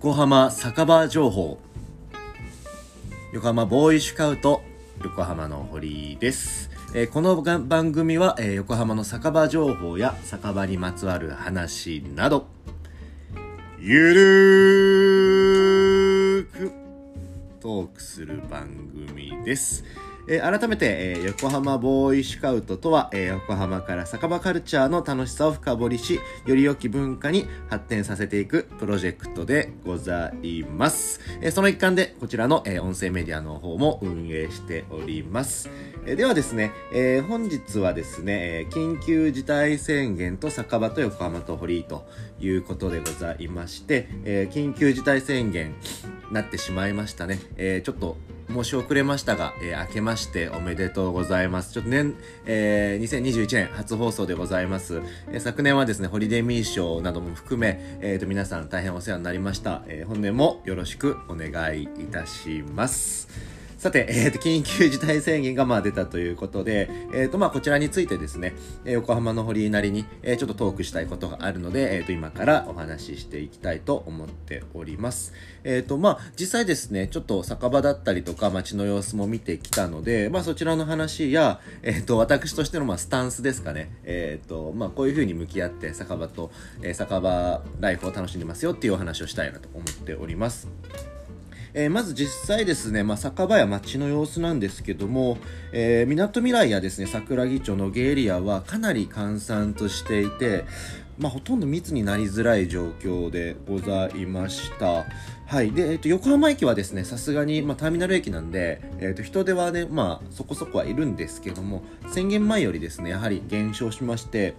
横浜酒場情報。横浜ボーイシュカウト横浜の堀です、えー、この番組は、えー、横浜の酒場情報や酒場にまつわる話など。ゆるーく。トークする番組ですえー、改めて、えー、横浜ボーイシカウトとは、えー、横浜から酒場カルチャーの楽しさを深掘りし、より良き文化に発展させていくプロジェクトでございます。えその一環で、こちらの、え音声メディアの方も運営しております。えではですね、え本日はですね、緊急事態宣言と酒場と横浜と堀ということでございまして、え緊急事態宣言なってしまいましたね。えちょっと申し遅れましたが、えー、明けましておめでとうございます。ちょっと年、えー、2021年初放送でございます。えー、昨年はですね、ホリデーミー賞なども含め、えー、と皆さん大変お世話になりました。えー、本年もよろしくお願いいたします。さて、えー、と、緊急事態宣言がまあ出たということで、え、ー、と、まあ、こちらについてですね、え横浜の堀なりに、えー、ちょっとトークしたいことがあるので、え、ー、と、今からお話ししていきたいと思っております。えっ、と、まあ、実際ですね、ちょっと酒場だったりとか街の様子も見てきたので、まあ、そちらの話や、えっ、と、私としての、まあ、スタンスですかね、えっ、と、まあ、こういうふうに向き合って酒場と、え酒場ライフを楽しんでますよっていうお話をしたいなと思っております。えー、まず実際ですね、まあ、酒場や街の様子なんですけども、えみなとみらいやですね、桜木町のゲエリアはかなり閑散としていて、まあ、ほとんど密になりづらい状況でございました。はい。で、えっ、ー、と、横浜駅はですね、さすがに、まあ、ターミナル駅なんで、えっ、ー、と、人手はね、まあ、そこそこはいるんですけども、宣言前よりですね、やはり減少しまして、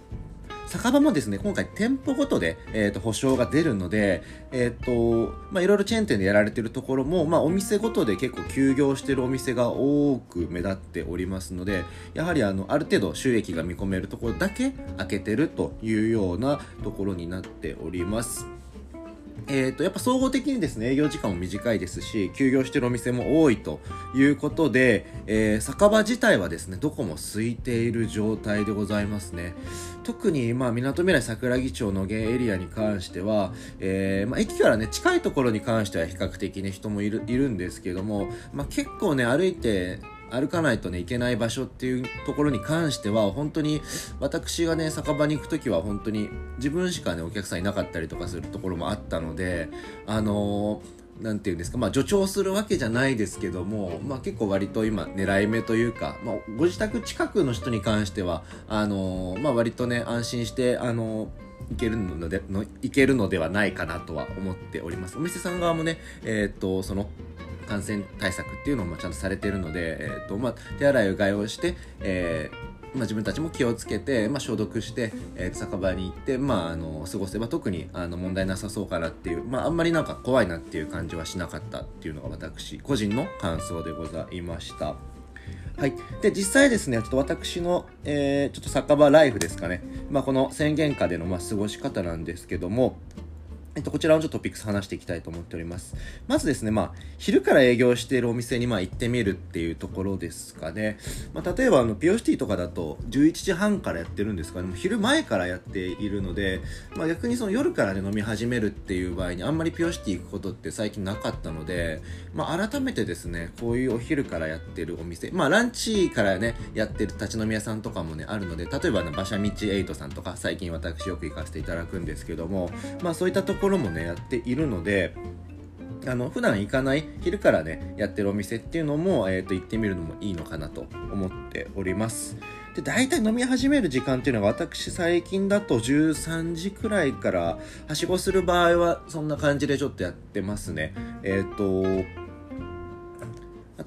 酒場もですね、今回店舗ごとで、えっ、ー、と、保証が出るので、えっ、ー、と、まあ、いろいろチェーン店でやられてるところも、まあ、お店ごとで結構休業してるお店が多く目立っておりますので、やはりあの、ある程度収益が見込めるところだけ開けてるというようなところになっております。えーと、やっぱ総合的にですね営業時間も短いですし休業してるお店も多いということで、えー、酒場自体はですねどこも空いている状態でございますね特にみなとみらい桜木町の現エリアに関しては、えー、まあ、駅からね近いところに関しては比較的ね人もいるいるんですけども、まあ、結構ね歩いて歩かないとね、いけない場所っていうところに関しては、本当に、私がね、酒場に行く時は本当に自分しかね、お客さんいなかったりとかするところもあったので、あのーなんていうんですか、まあ、助長するわけじゃないですけども、まあ、結構割と今狙い目というか、まあ、ご自宅近くの人に関してはあのー、まあ、割とね安心してあのー、いけるのでのいけるのではないかなとは思っております。お店さん側もねえっ、とその感染対策っていうのもちゃんとされてるので、えーとまあ、手洗いうがいをして、えーまあ、自分たちも気をつけて、まあ、消毒して、えー、酒場に行って、まあ、あの過ごせば特にあの問題なさそうかなっていう、まあ、あんまりなんか怖いなっていう感じはしなかったっていうのが私個人の感想でございました。はい。で、実際ですね、ちょっと私の、えー、ちょっと酒場ライフですかね。まあ、この宣言下での、ま、過ごし方なんですけども、えっと、こちらのちょっとトピックス話していきたいと思っております。まずですね、まあ、昼から営業しているお店にまあ行ってみるっていうところですかね。まあ、例えばあの、ピオシティとかだと11時半からやってるんですかね、も昼前からやっているので、まあ、逆にその夜からね、飲み始めるっていう場合にあんまりピオシティ行くことって最近なかったので、まあ、改めてですね、こういうお昼からやってるお店、まあ、ランチからね、やってる立ち飲み屋さんとかもね、あるので、例えばね、馬車道エイトさんとか、最近私よく行かせていただくんですけども、まあ、そういったところろもねやっているのであの普段行かない昼からねやってるお店っていうのも、えー、と行ってみるのもいいのかなと思っております。で大体飲み始める時間っていうのが私最近だと13時くらいからはしごする場合はそんな感じでちょっとやってますね。えっ、ー、と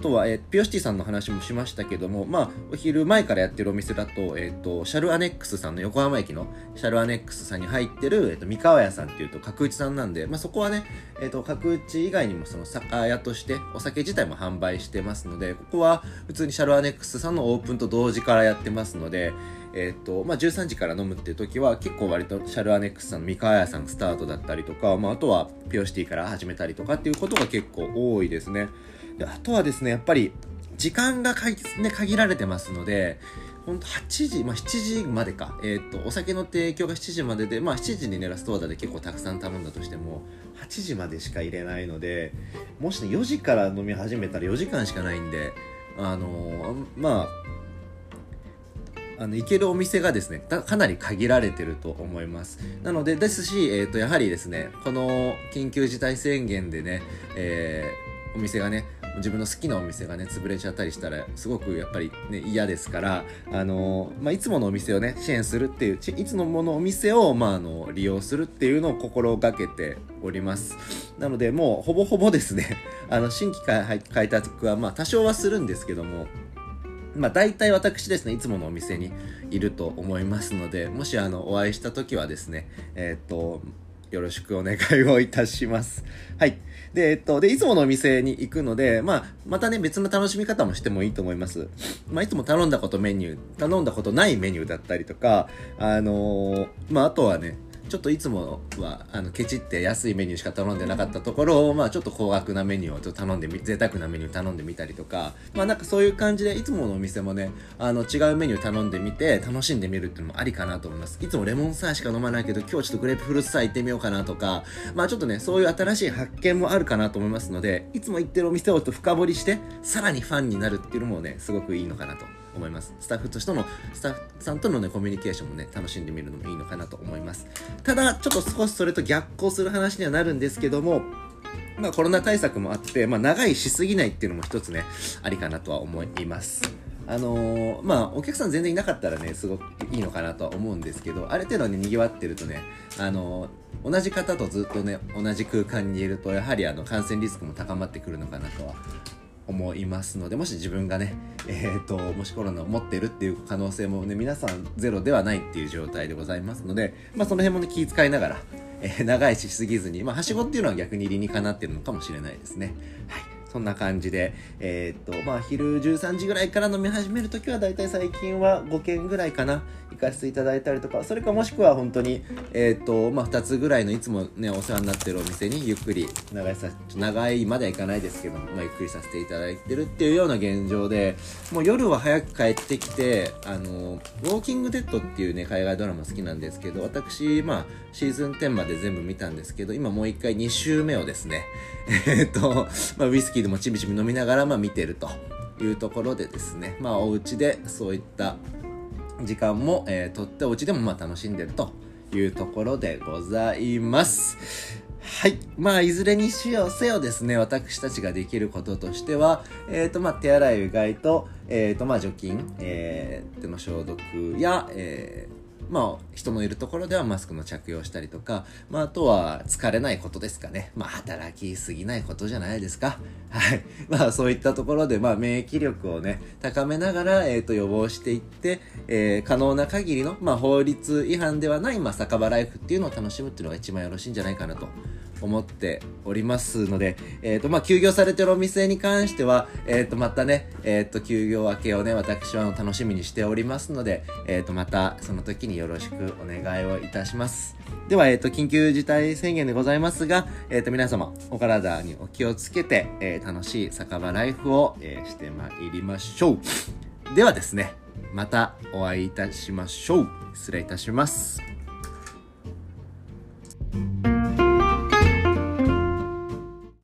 とは、えー、ピオシティさんの話もしましたけども、まあ、お昼前からやってるお店だと、えっ、ー、と、シャルアネックスさんの横浜駅のシャルアネックスさんに入ってる、えっ、ー、と、三河屋さんっていうと角打ちさんなんで、まあ、そこはね、えっ、と、角打ち以外にもその酒屋としてお酒自体も販売してますので、ここは普通にシャルアネックスさんのオープンと同時からやってますので、えっ、と、まあ、13時から飲むっていう時は結構割とシャルアネックスさんの三河屋さんスタートだったりとか、まあ、あとはピオシティから始めたりとかっていうことが結構多いですね。であとはですね、やっぱり時間がか、ね、限られてますので、ほんと8時、まあ、7時までか、えー、っとお酒の提供が7時までで、まあ、7時にねラストオーダーで結構たくさん頼んだとしても8時までしか入れないのでもしね4時から飲み始めたら4時間しかないんであのー、まああの行けるお店がですねかなり限られてると思います。なのでですし、えー、とやはりですねこの緊急事態宣言でね、えー、お店がね自分の好きなお店がね潰れちゃったりしたらすごくやっぱりね嫌ですからあの、まあ、いつものお店をね支援するっていういつのものお店を、まあ、あの利用するっていうのを心がけております。なのでもうほぼほぼですね あの新規開拓はまあ多少はするんですけどもまあ、大体私ですね、いつものお店にいると思いますので、もしあの、お会いした時はですね、えっ、と、よろしくお願いをいたします。はい。で、えっと、で、いつものお店に行くので、まあ、またね、別の楽しみ方もしてもいいと思います。まあ、いつも頼んだことメニュー、頼んだことないメニューだったりとか、あのー、まあ、あとはね、ちょっといつもはあのケチって安いメニューしか頼んでなかったところを、まあ、ちょっと高額なメニューをちょっと頼んでみ贅沢なメニュー頼んでみたりとかまあなんかそういう感じでいつものお店もねあの違うメニュー頼んでみて楽しんでみるっていうのもありかなと思います。いつもレモンサワーしか飲まないけど今日ちょっとグレープフルーツサワー行ってみようかなとかまあちょっとねそういう新しい発見もあるかなと思いますのでいつも行ってるお店をちょっと深掘りしてさらにファンになるっていうのもねすごくいいのかなと思いますスタッフとしてのスタッフさんとのねコミュニケーションもね楽しんでみるのもいいのかなと思いますただちょっと少しそれと逆行する話にはなるんですけどもまあコロナ対策もあって、まあ長いしすぎないっていうのも一つね、ありかなとは思います。あのー、まあお客さん全然いなかったらね、すごくいいのかなとは思うんですけど、ある程度ね、賑わってるとね、あのー、同じ方とずっとね、同じ空間にいると、やはりあの感染リスクも高まってくるのかなとは思いますのでもし自分がね、えーと、もしコロナを持ってるっていう可能性もね皆さんゼロではないっていう状態でございますので、まあ、その辺もね気遣いながら、えー、長いししすぎずに、まあ、はしごっていうのは逆に理にかなってるのかもしれないですね。はいそんな感じで、えー、っと、まあ、昼13時ぐらいから飲み始めるときは、だいたい最近は5件ぐらいかな、行かせていただいたりとか、それかもしくは本当に、えー、っと、まあ、2つぐらいのいつもね、お世話になってるお店にゆっくり、長いさ、長いまではいかないですけど、まあ、ゆっくりさせていただいてるっていうような現状で、もう夜は早く帰ってきて、あの、ウォーキングデッドっていうね、海外ドラマ好きなんですけど、私、まあ、シーズン10まで全部見たんですけど、今もう一回2週目をですね、えー、っと、まあ、ウイスキーでもちびちび飲みながら、まあ、見てるというところでですね、まあ、お家でそういった時間も、えー、とってお家でもまあ楽しんでるというところでございます。はい。まあ、いずれにしようせよですね、私たちができることとしては、えっ、ー、と、まあ、手洗い、うがいと、えっ、ー、と、まあ、除菌、えー、手の消毒や、えー、まあ、人のいるところではマスクの着用したりとか、まあ、あとは疲れないことですかね。まあ、働きすぎないことじゃないですか。はい。まあ、そういったところで、まあ、免疫力をね、高めながら、えっ、ー、と、予防していって、えー、可能な限りの、まあ、法律違反ではない、まあ、酒場ライフっていうのを楽しむっていうのが一番よろしいんじゃないかなと思っておりますので、えっ、ー、と、まあ、休業されてるお店に関しては、えっ、ー、と、またね、えっ、ー、と、休業明けをね、私は楽しみにしておりますので、えっ、と、またその時によろしくお願いをいたします。では、えっ、と、緊急事態宣言でございますが、えっ、と、皆様、お体にお気をつけて、え楽しい酒場ライフを、えしてまいりましょう。ではですね、またお会いいたしましょう。失礼いたします。